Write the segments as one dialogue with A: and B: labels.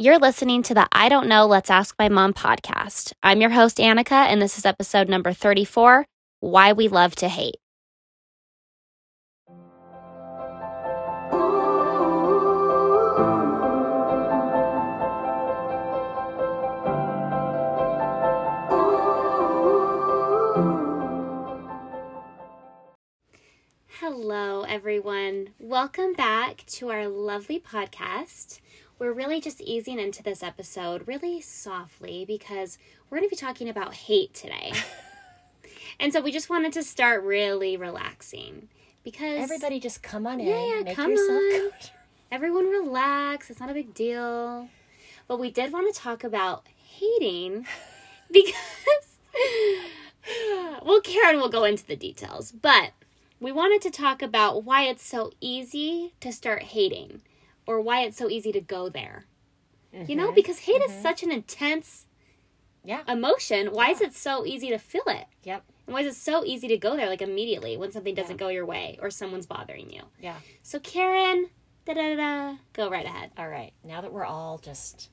A: You're listening to the I Don't Know, Let's Ask My Mom podcast. I'm your host, Annika, and this is episode number 34 Why We Love to Hate. Hello, everyone. Welcome back to our lovely podcast. We're really just easing into this episode really softly because we're going to be talking about hate today. and so we just wanted to start really relaxing because
B: Everybody just come on in.
A: Yeah, come
B: yourself
A: on.
B: comfortable. everyone
A: relax. It's not a big deal. But we did want to talk about hating because well, Karen will go into the details, but we wanted to talk about why it's so easy to start hating or why it's so easy to go there. You know, mm-hmm. because hate is mm-hmm. such an intense
B: Yeah.
A: emotion. Why is it so easy to feel it?
B: Yep.
A: And why is it so easy to go there like immediately when something doesn't go your way or someone's bothering you?
B: Yeah.
A: So Karen, da da da da, go right ahead.
B: All right. Now that we're all just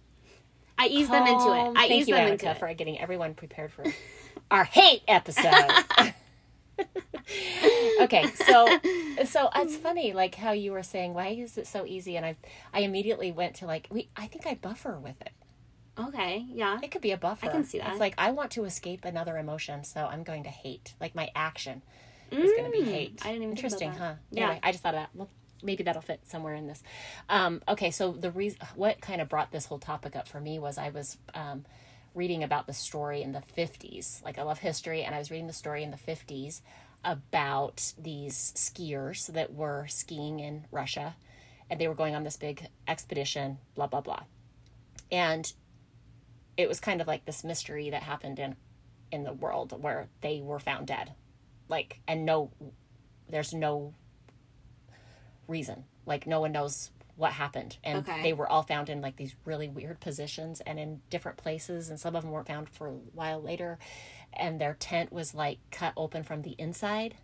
A: I ease them into it. I
B: Thank
A: ease
B: you,
A: them
B: Annika,
A: into it.
B: for getting everyone prepared for our hate episode. okay, so so it's funny, like how you were saying, why is it so easy? And I I immediately went to like, we I think I buffer with it.
A: Okay, yeah.
B: It could be a buffer.
A: I can see that.
B: It's like I want to escape another emotion, so I'm going to hate. Like my action is going to be
A: Mm,
B: hate.
A: I didn't even
B: Interesting, huh?
A: Yeah.
B: Anyway, I just thought of that well, maybe that'll fit somewhere in this. Um, okay, so the reason what kind of brought this whole topic up for me was I was um, reading about the story in the 50s. Like I love history, and I was reading the story in the 50s about these skiers that were skiing in Russia, and they were going on this big expedition. Blah blah blah, and it was kind of like this mystery that happened in in the world where they were found dead like and no there's no reason like no one knows what happened. And
A: Okay.
B: they were all found in like these really weird positions and in different places and some of them weren't found for a while later. And their tent was like cut open from the inside.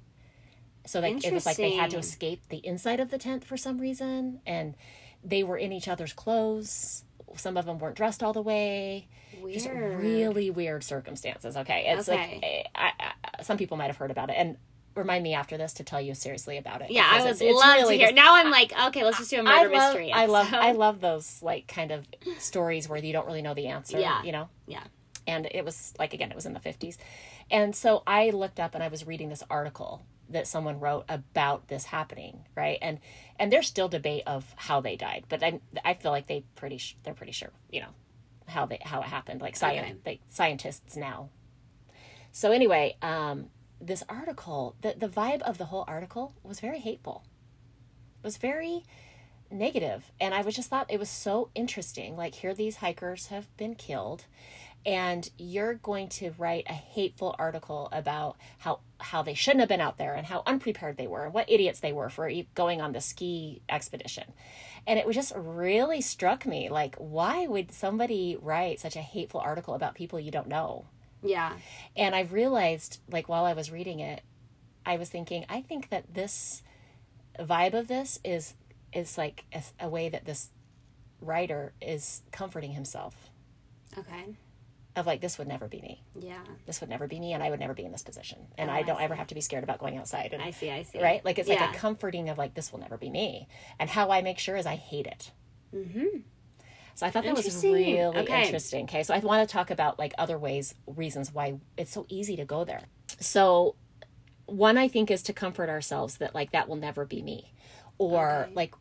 B: So like it was like they had to escape the inside of the tent for some reason. And they were in each other's clothes. Some of them weren't dressed all the way. Just
A: Weird.
B: really weird circumstances. Okay. It's like
A: eh,
B: I, I, some people might have heard about it. And remind me after this to tell you seriously about it
A: Yeah, I would
B: it's- it's
A: love
B: really
A: to hear.
B: just-
A: now I'm like, okay, let's just do a
B: I
A: murder
B: love,
A: mystery.
B: I love,
A: episode.
B: I love those like kind of stories where you don't really know the answer.
A: Yeah.
B: you know.
A: Yeah.
B: And it was like again, it was in the fifties, and so I looked up and I was reading this article that someone wrote about this happening, right? And and there's still debate of how they died, but I I feel like they pretty sh- they're pretty sure, you know, how they how it happened. Like sci-
A: Okay.
B: like scientists now. So anyway, um, this article, the the vibe of the whole article was very hateful. It was very negative. And i was just thought it was so interesting. Like here these hikers have been killed and you're going to write a hateful article about how how they shouldn't have been out there and how unprepared they were and what idiots they were for going on the ski expedition. And it was just really struck me like why would somebody write such a hateful article about people you don't know
A: Yeah.
B: and I realized, like, while I was reading it, I was thinking, I think that this vibe of this is is like a, a way that this writer is comforting himself
A: Okay.
B: of like this would never be me
A: Yeah.
B: this would never be me and i would never be in this position and
A: Oh,
B: i
A: I
B: don't ever have to be scared about going outside and
A: I see. I see.
B: right like it's like a comforting of like this will never be me and how i make sure is i hate it
A: Mm-hmm.
B: So i thought that was really
A: Okay.
B: interesting okay so i want to talk about like other ways reasons why it's so easy to go there so one i think is to comfort ourselves that like that will never be me or
A: Okay.
B: like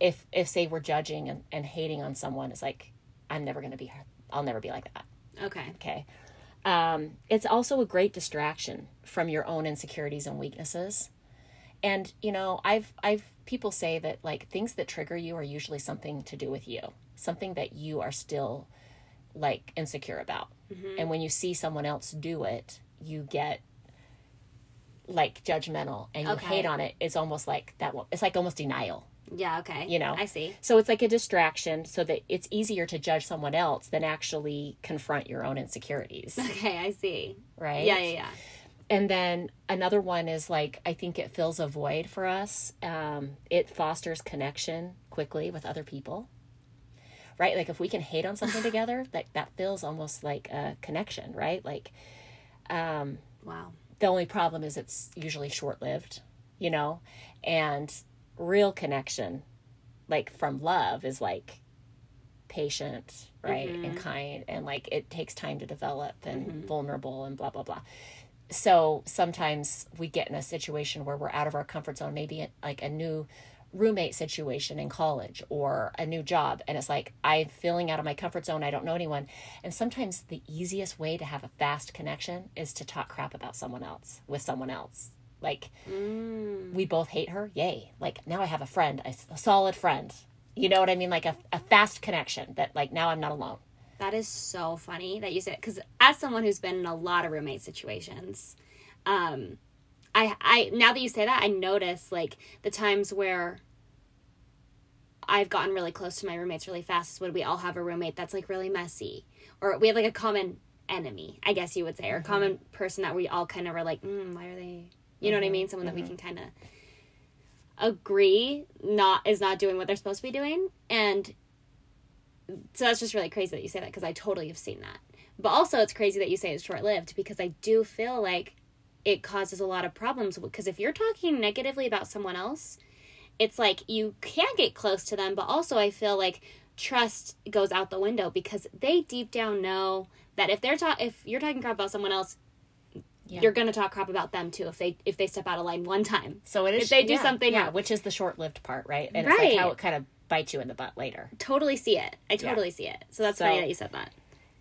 B: if if say we're judging and, and hating on someone it's like i'm never going to be i'll never be like that
A: Okay.
B: Okay. Um, it's also a great distraction from your own insecurities and weaknesses. And you know, I've I've people say that like things that trigger you are usually something to do with you, something that you are still like insecure about. And when you see someone else do it, you get like judgmental and you
A: Okay.
B: hate on it. It's almost like that. It's like almost denial.
A: Yeah. Okay.
B: You know.
A: I see.
B: So it's like a distraction so that it's easier to judge someone else than actually confront your own insecurities,
A: Okay. I see.
B: right?
A: Yeah. Yeah. Yeah.
B: And then another one is like, I think it fills a void for us. Um, it fosters connection quickly with other people. Right? Like if we can hate on something together, that that feels almost like a connection, right? Like um
A: Wow.
B: the only problem is it's usually short-lived, you know? And real connection like from love is like patient, right? And kind and like it takes time to develop and vulnerable and blah blah blah. So sometimes we get in a situation where we're out of our comfort zone, maybe like a new roommate situation in college or a new job and it's like I'm feeling out of my comfort zone, I don't know anyone. And sometimes the easiest way to have a fast connection is to talk crap about someone else with someone else. Like we both hate her, yay. Like now I have a friend, a, a solid friend. You know what I mean? Like a, a fast connection that like now I'm not alone.
A: That is so funny that you said because as someone who's been in a lot of roommate situations, um, I I now that you say that I notice like the times where I've gotten really close to my roommates really fast is when we all have a roommate that's like really messy or we have like a common enemy, I guess you would say, or a common mm-hmm. person that we all kind of are like, mm, why are they? You know what I mean? Mm-hmm. Someone that we mm-hmm. can kind of agree not is not doing what they're supposed to be doing and so that's just really crazy that you say that because I totally have seen that. But also, it's crazy that you say it's short lived because I do feel like it causes a lot of problems. Because if you're talking negatively about someone else, it's like you can get close to them, but also I feel like trust goes out the window because they deep down know that if they're ta- if you're talking crap about someone else,
B: Yeah.
A: you're gonna talk crap about them too if they if they step out of line one time.
B: So it is
A: If they do
B: yeah,
A: something-
B: yeah, which is the short-lived part, right? And it's
A: Right.
B: like how it kind of bites you in the butt later.
A: Totally see it. I totally see it. So that's
B: So-
A: funny that you said that.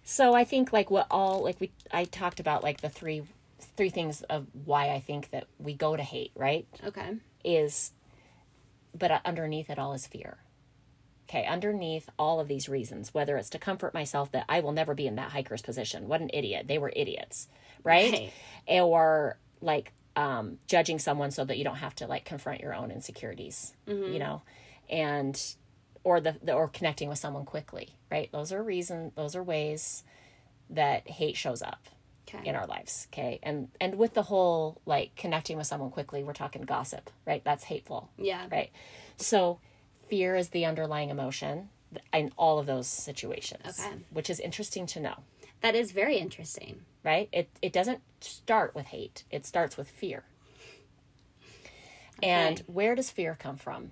B: So I think like what all like we I talked about like the three three things of why I think that we go to hate, right?
A: Okay.
B: Is but uh, underneath it all is fear. Okay, underneath all of these reasons, whether it's to comfort myself that I will never be in that hiker's position. What an idiot. They were idiots, right? Or like um, judging someone so that you don't have to like confront your own insecurities, you know, and or the, the or connecting with someone quickly, right? Those are reason. Those are ways that hate shows up
A: Okay.
B: in our lives okay and and with the whole like connecting with someone quickly we're talking gossip right that's hateful
A: Yeah.
B: right so fear is the underlying emotion in all of those situations
A: Okay.
B: which is interesting to know
A: That is very interesting.
B: right it it doesn't start with hate it starts with fear and where does fear come from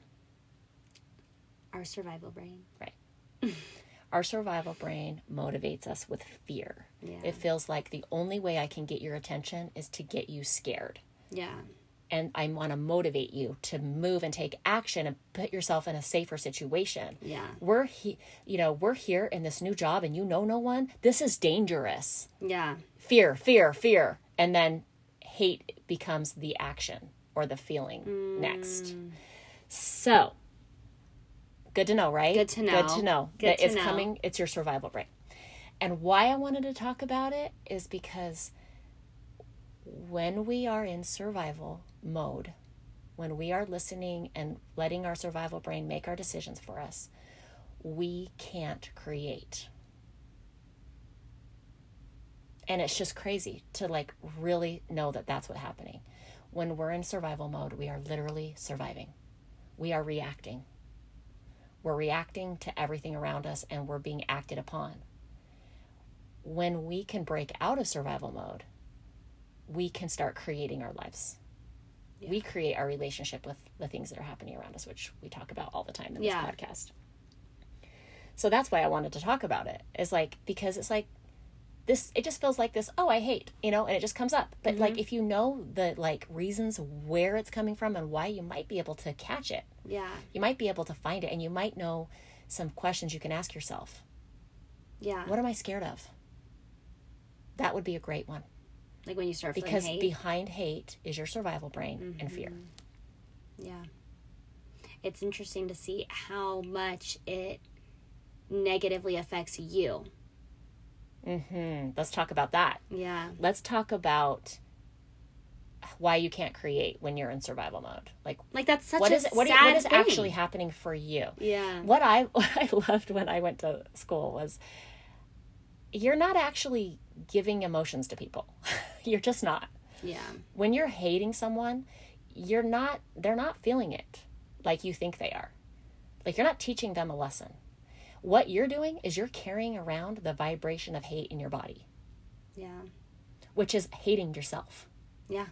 A: Our survival brain.
B: right our survival brain motivates us with fear
A: Yeah.
B: it feels like the only way i can get your attention is to get you scared
A: Yeah.
B: and I want to motivate you to move and take action and put yourself in a safer situation.
A: Yeah.
B: We're he, you know, we're here in this new job and you know no one. This is dangerous.
A: Yeah.
B: Fear, fear, fear. And then hate becomes the action or the feeling
A: Mm.
B: next. So, good to know, right?
A: Good to know.
B: Good to know
A: Good
B: that
A: to
B: it's
A: know.
B: coming, it's your survival brain. And why I wanted to talk about it is because when we are in survival mode, when we are listening and letting our survival brain make our decisions for us, we can't create. And it's just crazy to like really know that that's what's happening. When we're in survival mode, we are literally surviving. We are reacting. We're reacting to everything around us and we're being acted upon. When we can break out of survival mode, we can start creating our lives. We create our relationship with the things that are happening around us, which we talk about all the time in
A: Yeah.
B: this podcast. So that's why I wanted to talk about it. Is like because it's like this it just feels like this, oh, I hate, you know, and it just comes up. But like mm-hmm. if you know the like reasons where it's coming from and why you might be able to catch it.
A: Yeah.
B: You might be able to find it and you might know some questions you can ask yourself.
A: Yeah.
B: What am I scared of? That would be a great one
A: like when you start
B: because
A: hate.
B: behind hate is your survival brain and fear. Mm-hmm.
A: yeah. It's interesting to see how much it negatively affects you.
B: Hmm Let's talk about that.
A: Yeah.
B: Let's talk about why you can't create when you're in survival mode. Like
A: Like that's such
B: what
A: a
B: is what,
A: sad
B: what is
A: thing.
B: actually happening for you?
A: Yeah.
B: What I what I loved when I went to school was you're not actually giving emotions to people. you're just not.
A: Yeah.
B: When you're hating someone, you're not they're not feeling it like you think they are. Like you're not teaching them a lesson. What you're doing is you're carrying around the vibration of hate in your body,
A: Yeah.
B: which is hating yourself.
A: Yeah.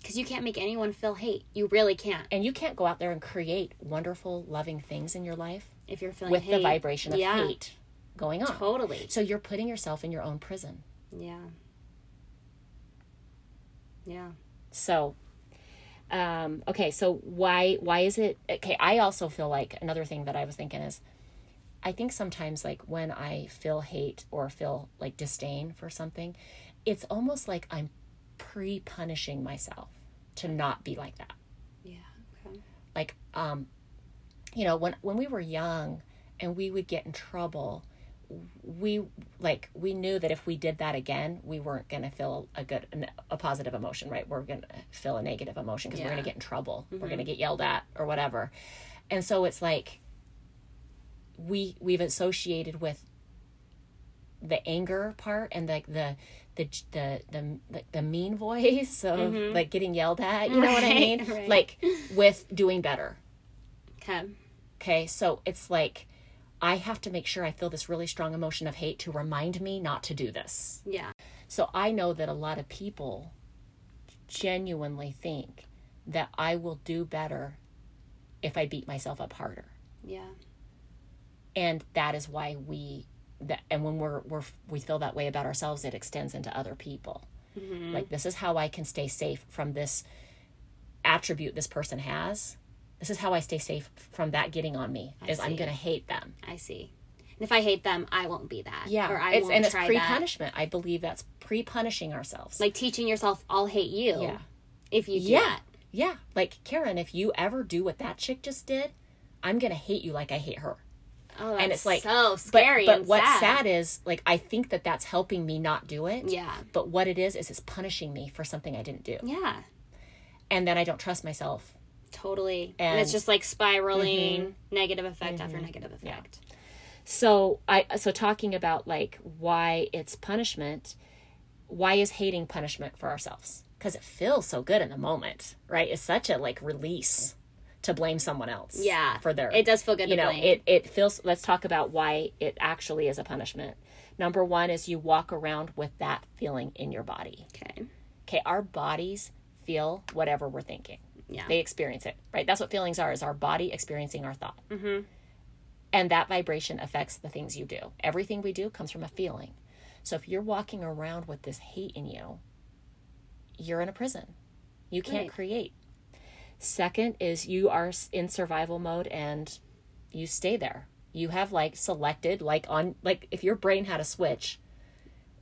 A: Because you can't make anyone feel hate. You really can't.
B: And you can't go out there and create wonderful, loving things in your life
A: If you're feeling
B: with
A: hate.
B: the vibration of
A: yeah,
B: hate going on.
A: Totally.
B: So you're putting yourself in your own prison.
A: Yeah. Yeah.
B: So, um, okay, so why why is it okay? I also feel like another thing that I was thinking is, I think sometimes like when I feel hate or feel like disdain for something, it's almost like I'm pre punishing myself to not be like that.
A: Yeah. Okay.
B: Like, um, you know, when when we were young and we would get in trouble, we like we knew that if we did that again, we weren't going to feel a good a positive emotion, right? We're going to feel a negative emotion because we're going to get in trouble. We're going to get yelled at or whatever. And so it's like we we've associated with the anger part and like the the the the the, the mean voice of mm-hmm. like getting yelled at, you know what I mean?
A: right.
B: Like with doing better.
A: Okay.
B: Okay, so it's like I have to make sure I feel this really strong emotion of hate to remind me not to do this.
A: Yeah.
B: So I know that a lot of people genuinely think that I will do better if I beat myself up harder.
A: Yeah.
B: And that is why we that and when we're we're we feel that way about ourselves it extends into other people.
A: Mm-hmm.
B: Like this is how I can stay safe from this attribute this person has. This is how I stay safe from that getting on me. is I'm going to hate them.
A: I see. And if I hate them, I won't be that.
B: Yeah,
A: Or I
B: it's,
A: won't
B: and it's
A: try
B: pre
A: that.
B: punishment. I believe that's pre punishing ourselves.
A: Like teaching yourself, I'll hate you.
B: Yeah.
A: If you do
B: yeah,
A: that.
B: yeah. Like Karen, if you ever do what that chick just did, I'm gonna hate you like I hate her.
A: Oh, that's
B: and it's like
A: so
B: but-
A: scary.
B: But,
A: and
B: what's
A: sad.
B: sad is like I think that that's helping me not do it.
A: Yeah.
B: But what it is is it's punishing me for something I didn't do,
A: Yeah.
B: and then I don't trust myself.
A: Totally. And,
B: And- Mm-hmm.
A: it's just like spiraling negative effect after negative effect. Yeah.
B: So I so talking about like why it's punishment, why is hating punishment for ourselves? Because it feels so good in the moment, right? It's such a like release to blame someone else.
A: Yeah.
B: For their
A: It does feel good
B: you know,
A: blame.
B: it it feels let's talk about why it actually is a punishment. Number one is you walk around with that feeling in your body.
A: okay.
B: Okay, our bodies feel whatever we're thinking.
A: Yeah.
B: They experience it, right? That's what feelings are, is our body experiencing our thought. Mm-hmm. And that vibration affects the things you do. Everything we do comes from a feeling. So if you're walking around with this hate in you, you're in a prison. You can't
A: Right.
B: create. Second is you are in survival mode and you stay there. You have like selected, like on, like if your brain had a switch,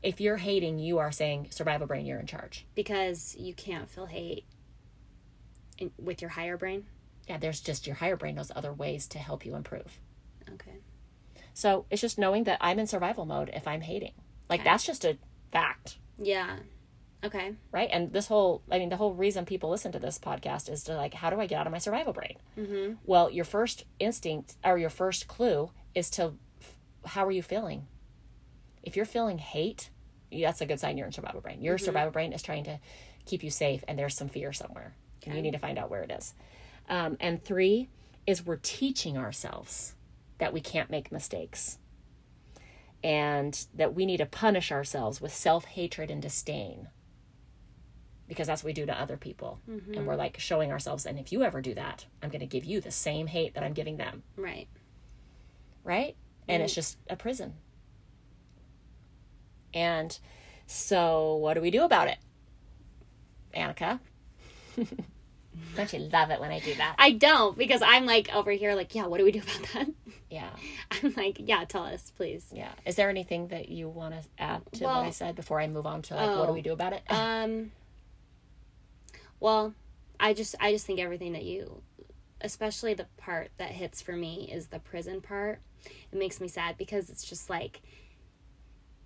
B: if you're hating, you are saying, survival brain, you're in charge.
A: Because you can't feel hate in, with your higher brain.
B: yeah, there's just your higher brain knows other ways to help you improve.
A: Okay.
B: So it's just knowing that I'm in survival mode if I'm hating. Like
A: Okay.
B: that's just a fact,
A: Yeah. Okay.
B: right? And this whole, I mean, the whole reason people listen to this podcast is to like, how do I get out of my survival brain? Mm-hmm. Well, your first instinct or your first clue is to, how are you feeling? If you're feeling hate, that's a good sign you're in survival brain. Your survival brain is trying to keep you safe, and there's some fear somewhere, and you need to find out where it is. Um, and three is we're teaching ourselves that we can't make mistakes and that we need to punish ourselves with self hatred and disdain because that's what we do to other people. And we're like showing ourselves, and if you ever do that, I'm going to give you the same hate that I'm giving them,
A: Right.
B: right? And it's just a prison. And so, what do we do about it? Annika? Don't you love it when I do that?
A: I don't because I'm like over here, like, yeah, what do we do about that?
B: Yeah.
A: I'm like, yeah, tell us, please.
B: Yeah. Is there anything that you want to add to what I said before I move on to like what do
A: Oh,
B: we do about it?
A: Um. Well, I just I just think everything that you, especially the part that hits for me is the prison part. It makes me sad because it's just like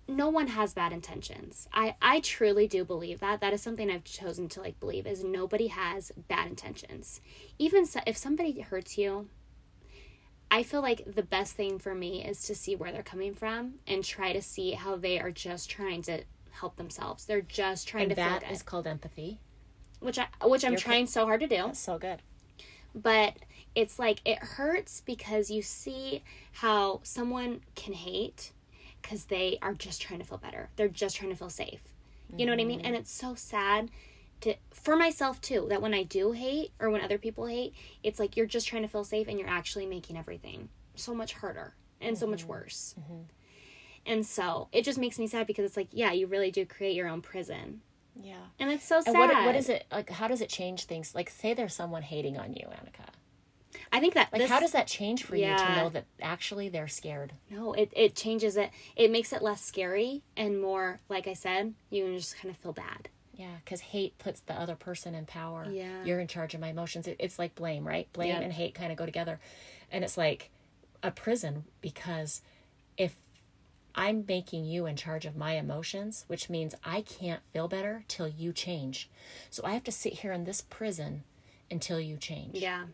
A: no one has bad intentions. I I truly do believe that. That is something I've chosen to like believe is nobody has bad intentions. Even so, if somebody hurts you, I feel like the best thing for me is to see where they're coming from and try to see how they are just trying to help themselves. They're just trying
B: and
A: to
B: that is called empathy.
A: Which I which I'm
B: You're
A: trying so hard to do.
B: That's so good.
A: But it's like it hurts because you see how someone can hate because they are just trying to feel better. They're just trying to feel safe. You know what I mean? And mm-hmm. it's so sad to for myself too that when I do hate or when other people hate, it's like you're just trying to feel safe and you're actually making everything so much harder and so much mm-hmm. worse. Mm-hmm. And so it just makes me sad because it's like, yeah, you really do create your own prison.
B: Yeah.
A: And it's so sad.
B: And what what is it like? How does it change things? Like, say there's someone hating on you, Annika.
A: I think that
B: Like,
A: this,
B: how does that change for you to know that actually they're scared?
A: No, it, it changes it. It makes it less scary and more, like I said, you just kind of feel bad.
B: Yeah, because hate puts the other person in power.
A: Yeah.
B: You're in charge of my emotions. It, it's like blame, right? Blame
A: Yeah.
B: and hate kind of go together. And it's like a prison because if I'm making you in charge of my emotions, which means I can't feel better till you change. So I have to sit here in this prison until you change.
A: Yeah.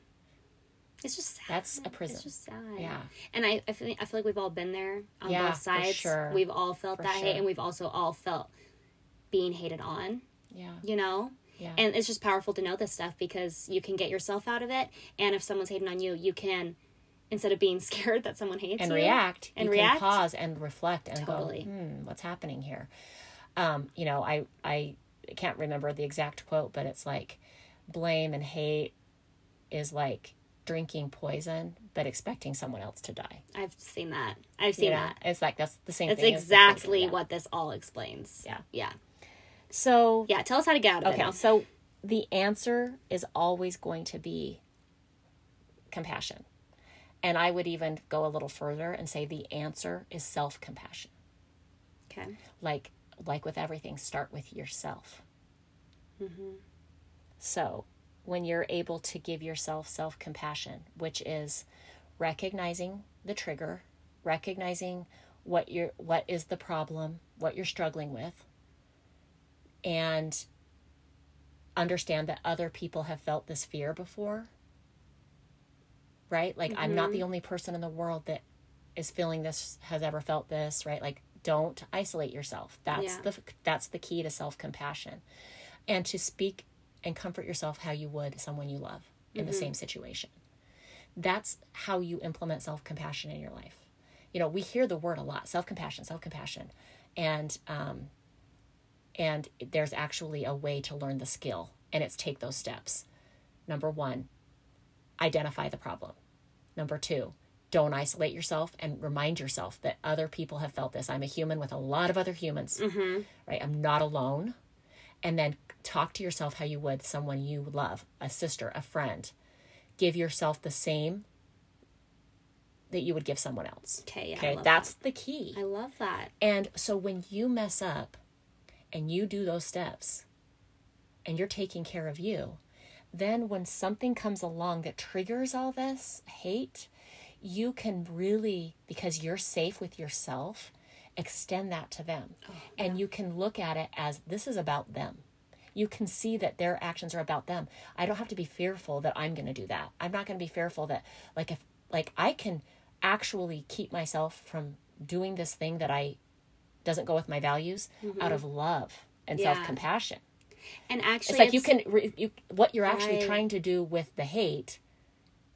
A: It's just sad.
B: That's a prison.
A: It's just sad.
B: Yeah.
A: And I, I, feel, I feel like we've all been there on
B: Yeah,
A: both sides.
B: sure.
A: We've all felt
B: For
A: that
B: sure.
A: hate and we've also all felt being hated on,
B: Yeah.
A: you know?
B: Yeah.
A: And it's just powerful to know this stuff because you can get yourself out of it. And if someone's hating on you, you can, instead of being scared that someone hates you
B: and
A: you,
B: react
A: and react.
B: pause and reflect and
A: Totally.
B: go hmm what's happening here um you know i i can't remember the exact quote but it's like blame and hate is like drinking poison but expecting someone else to die
A: I've seen that. I've seen
B: you know
A: that.
B: it's like that's the same
A: That's
B: thing as the prison,
A: exactly what this all explains.
B: Yeah.
A: Yeah.
B: so
A: Yeah. Tell us how to get out of it
B: okay so the answer is always going to be compassion and i would even go a little further and say the answer is self-compassion
A: Okay.
B: like like with everything start with yourself Mhm. so when you're able to give yourself self-compassion which is recognizing the trigger recognizing what you're what is the problem what you're struggling with and understand that other people have felt this fear before right? Like i'm not the only person in the world that is feeling this has ever felt this right? Like don't isolate yourself. That's
A: Yeah.
B: the that's the key to self-compassion. And to speak and comfort yourself how you would someone you love in the same situation. That's how you implement self-compassion in your life. You know we hear the word a lot self-compassion self-compassion. And um and there's actually a way to learn the skill and it's take those steps. Number 1 identify the problem number 2 don't isolate yourself and remind yourself that other people have felt this i'm a human with a lot of other humans mm-hmm. right i'm not alone and then talk to yourself how you would someone you love a sister a friend give yourself the same that you would give someone else
A: Okay. Yeah.
B: Okay that's the key.
A: I love that.
B: and so when you mess up and you do those steps and you're taking care of you, then when something comes along that triggers all this hate, you can really, because you're safe with yourself, extend that to them. Oh, and you can look at it as this is about them. You can see that their actions are about them. I don't have to be fearful that I'm going to do that. I'm not going to be fearful that, like, if, like, I can actually keep myself from doing this thing that I doesn't go with my values mm-hmm. out of love and
A: Yeah.
B: self-compassion.
A: And actually,
B: It's like you can re, you what you're actually
A: Right.
B: trying to do with the hate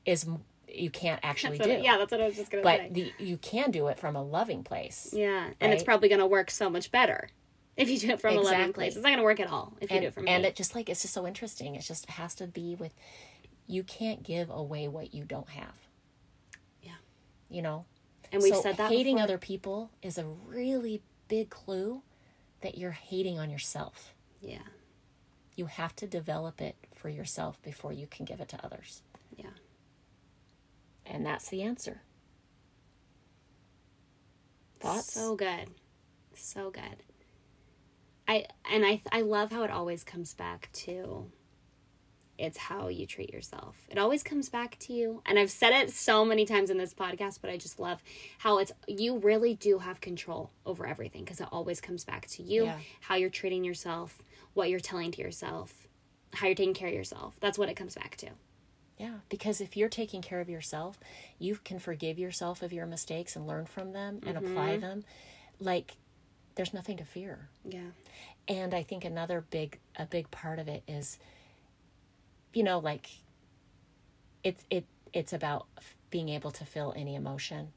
B: is you can't actually do.
A: yeah, that's what I was just gonna say.
B: But you can do it from a loving place.
A: yeah, and it's probably gonna work so much better if you do it from a loving place. It's not gonna work at all if you do it from
B: and
A: hate.
B: it just like it's just so interesting. It just has to be with you can't give away what you don't have.
A: Yeah.
B: You know?
A: And we've
B: so
A: said that
B: hating
A: before.
B: other people is a really big clue that you're hating on yourself.
A: Yeah,
B: You have to develop it for yourself before you can give it to others.
A: yeah.
B: And that's the answer. Thoughts?
A: So good, so good. I and I I love how it always comes back to. It's how you treat yourself. It always comes back to you. And I've said it so many times in this podcast, but I just love how it's you really do have control over everything because it always comes back to you,
B: Yeah.
A: how you're treating yourself, what you're telling to yourself, how you're taking care of yourself. That's what it comes back to.
B: Yeah, because if you're taking care of yourself, you can forgive yourself of your mistakes and learn from them and apply mm-hmm. them. Like there's nothing to fear.
A: Yeah.
B: And I think another big a big part of it is you know like it's it it's about being able to feel any emotion.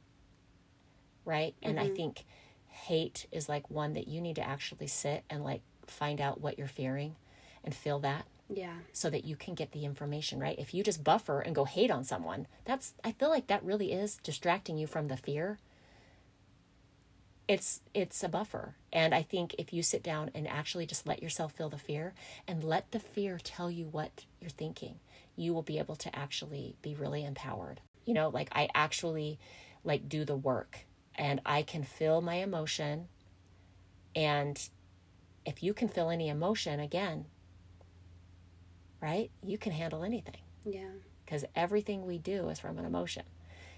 B: Right? And I mm-hmm. think hate is like one that you need to actually sit and like find out what you're fearing and feel that
A: Yeah.
B: so that you can get the information right? If you just buffer and go hate on someone that's i feel like that really is distracting you from the fear. It's it's a buffer. And i think if you sit down and actually just let yourself feel the fear and let the fear tell you what you're thinking you will be able to actually be really empowered. You know like i actually like do the work and i can feel my emotion and if you can feel any emotion again right you can handle anything
A: Yeah.
B: because everything we do is from an emotion.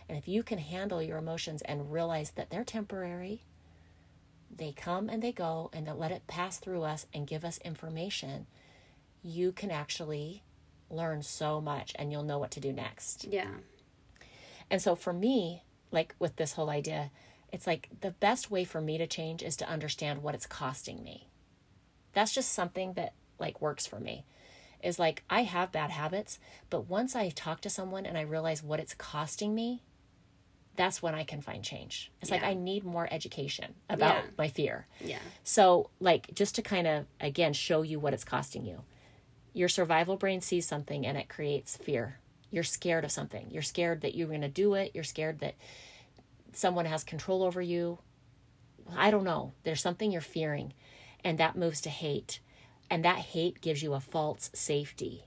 B: And if you can handle your emotions and realize that they're temporary, they come and they go, and that let it pass through us and give us information, you can actually learn so much and you'll know what to do next.
A: Yeah.
B: And so for me, like with this whole idea, it's like the best way for me to change is to understand what it's costing me. That's just something that like works for me. Is like I have bad habits, but once I talk to someone and I realize what it's costing me, that's when I can find change. It's like I need more education about
A: Yeah.
B: my fear.
A: Yeah.
B: So, like, just to kind of, again, show you what it's costing you. Your survival brain sees something and it creates fear. You're scared of something. You're scared that you're going to do it. You're scared that someone has control over you. I don't know. There's something you're fearing, and that moves to hate. And that hate gives you a false safety.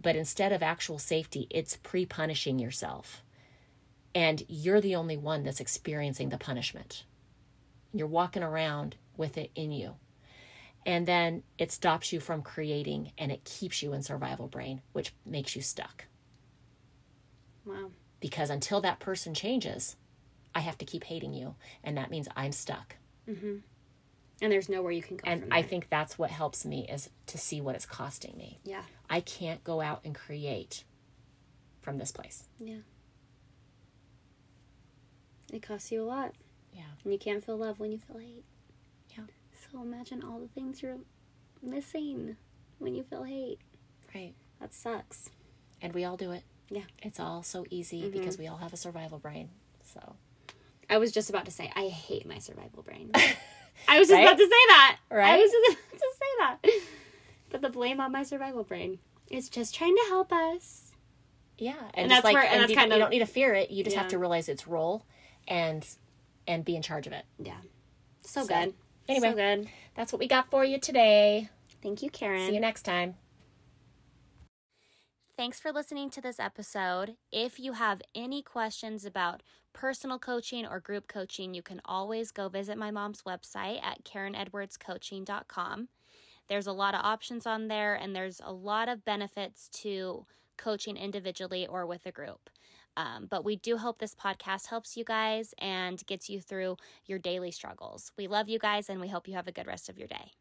B: But instead of actual safety, it's pre punishing yourself. And you're the only one that's experiencing the punishment. You're walking around with it in you. And then it stops you from creating and it keeps you in survival brain, which makes you stuck.
A: Wow.
B: Because until that person changes, I have to keep hating you. And that means I'm stuck. Mm-hmm.
A: And there's nowhere you can go
B: And I think that's what helps me is to see what it's costing me.
A: Yeah.
B: I can't go out and create from this place.
A: Yeah. It costs you a lot.
B: Yeah.
A: And you can't feel love when you feel hate.
B: Yeah.
A: So imagine all the things you're missing when you feel hate.
B: Right.
A: That sucks.
B: And we all do it.
A: Yeah.
B: It's all so easy mm-hmm. because we all have a survival brain. So,
A: I was just about to say, I hate my survival brain. I was just
B: Right?
A: about to say that.
B: Right?
A: I was just about to say that. But the blame on my survival brain. It's just trying to help us.
B: yeah.
A: And
B: just
A: that's where- and that's
B: you,
A: kind
B: you
A: of-
B: don't need to fear it. You just
A: Yeah.
B: have to realize its role and and be in charge of it.
A: Yeah. So,
B: So,
A: good.
B: anyway.
A: So good.
B: That's what we got for you today.
A: Thank you, Karen.
B: See you next time.
A: Thanks for listening to this episode. If you have any questions about personal coaching or group coaching, you can always go visit my mom's website at KarenEdwardsCoaching.com. There's a lot of options on there, and there's a lot of benefits to coaching individually or with a group. Um, but we do hope this podcast helps you guys and gets you through your daily struggles. We love you guys, and we hope you have a good rest of your day.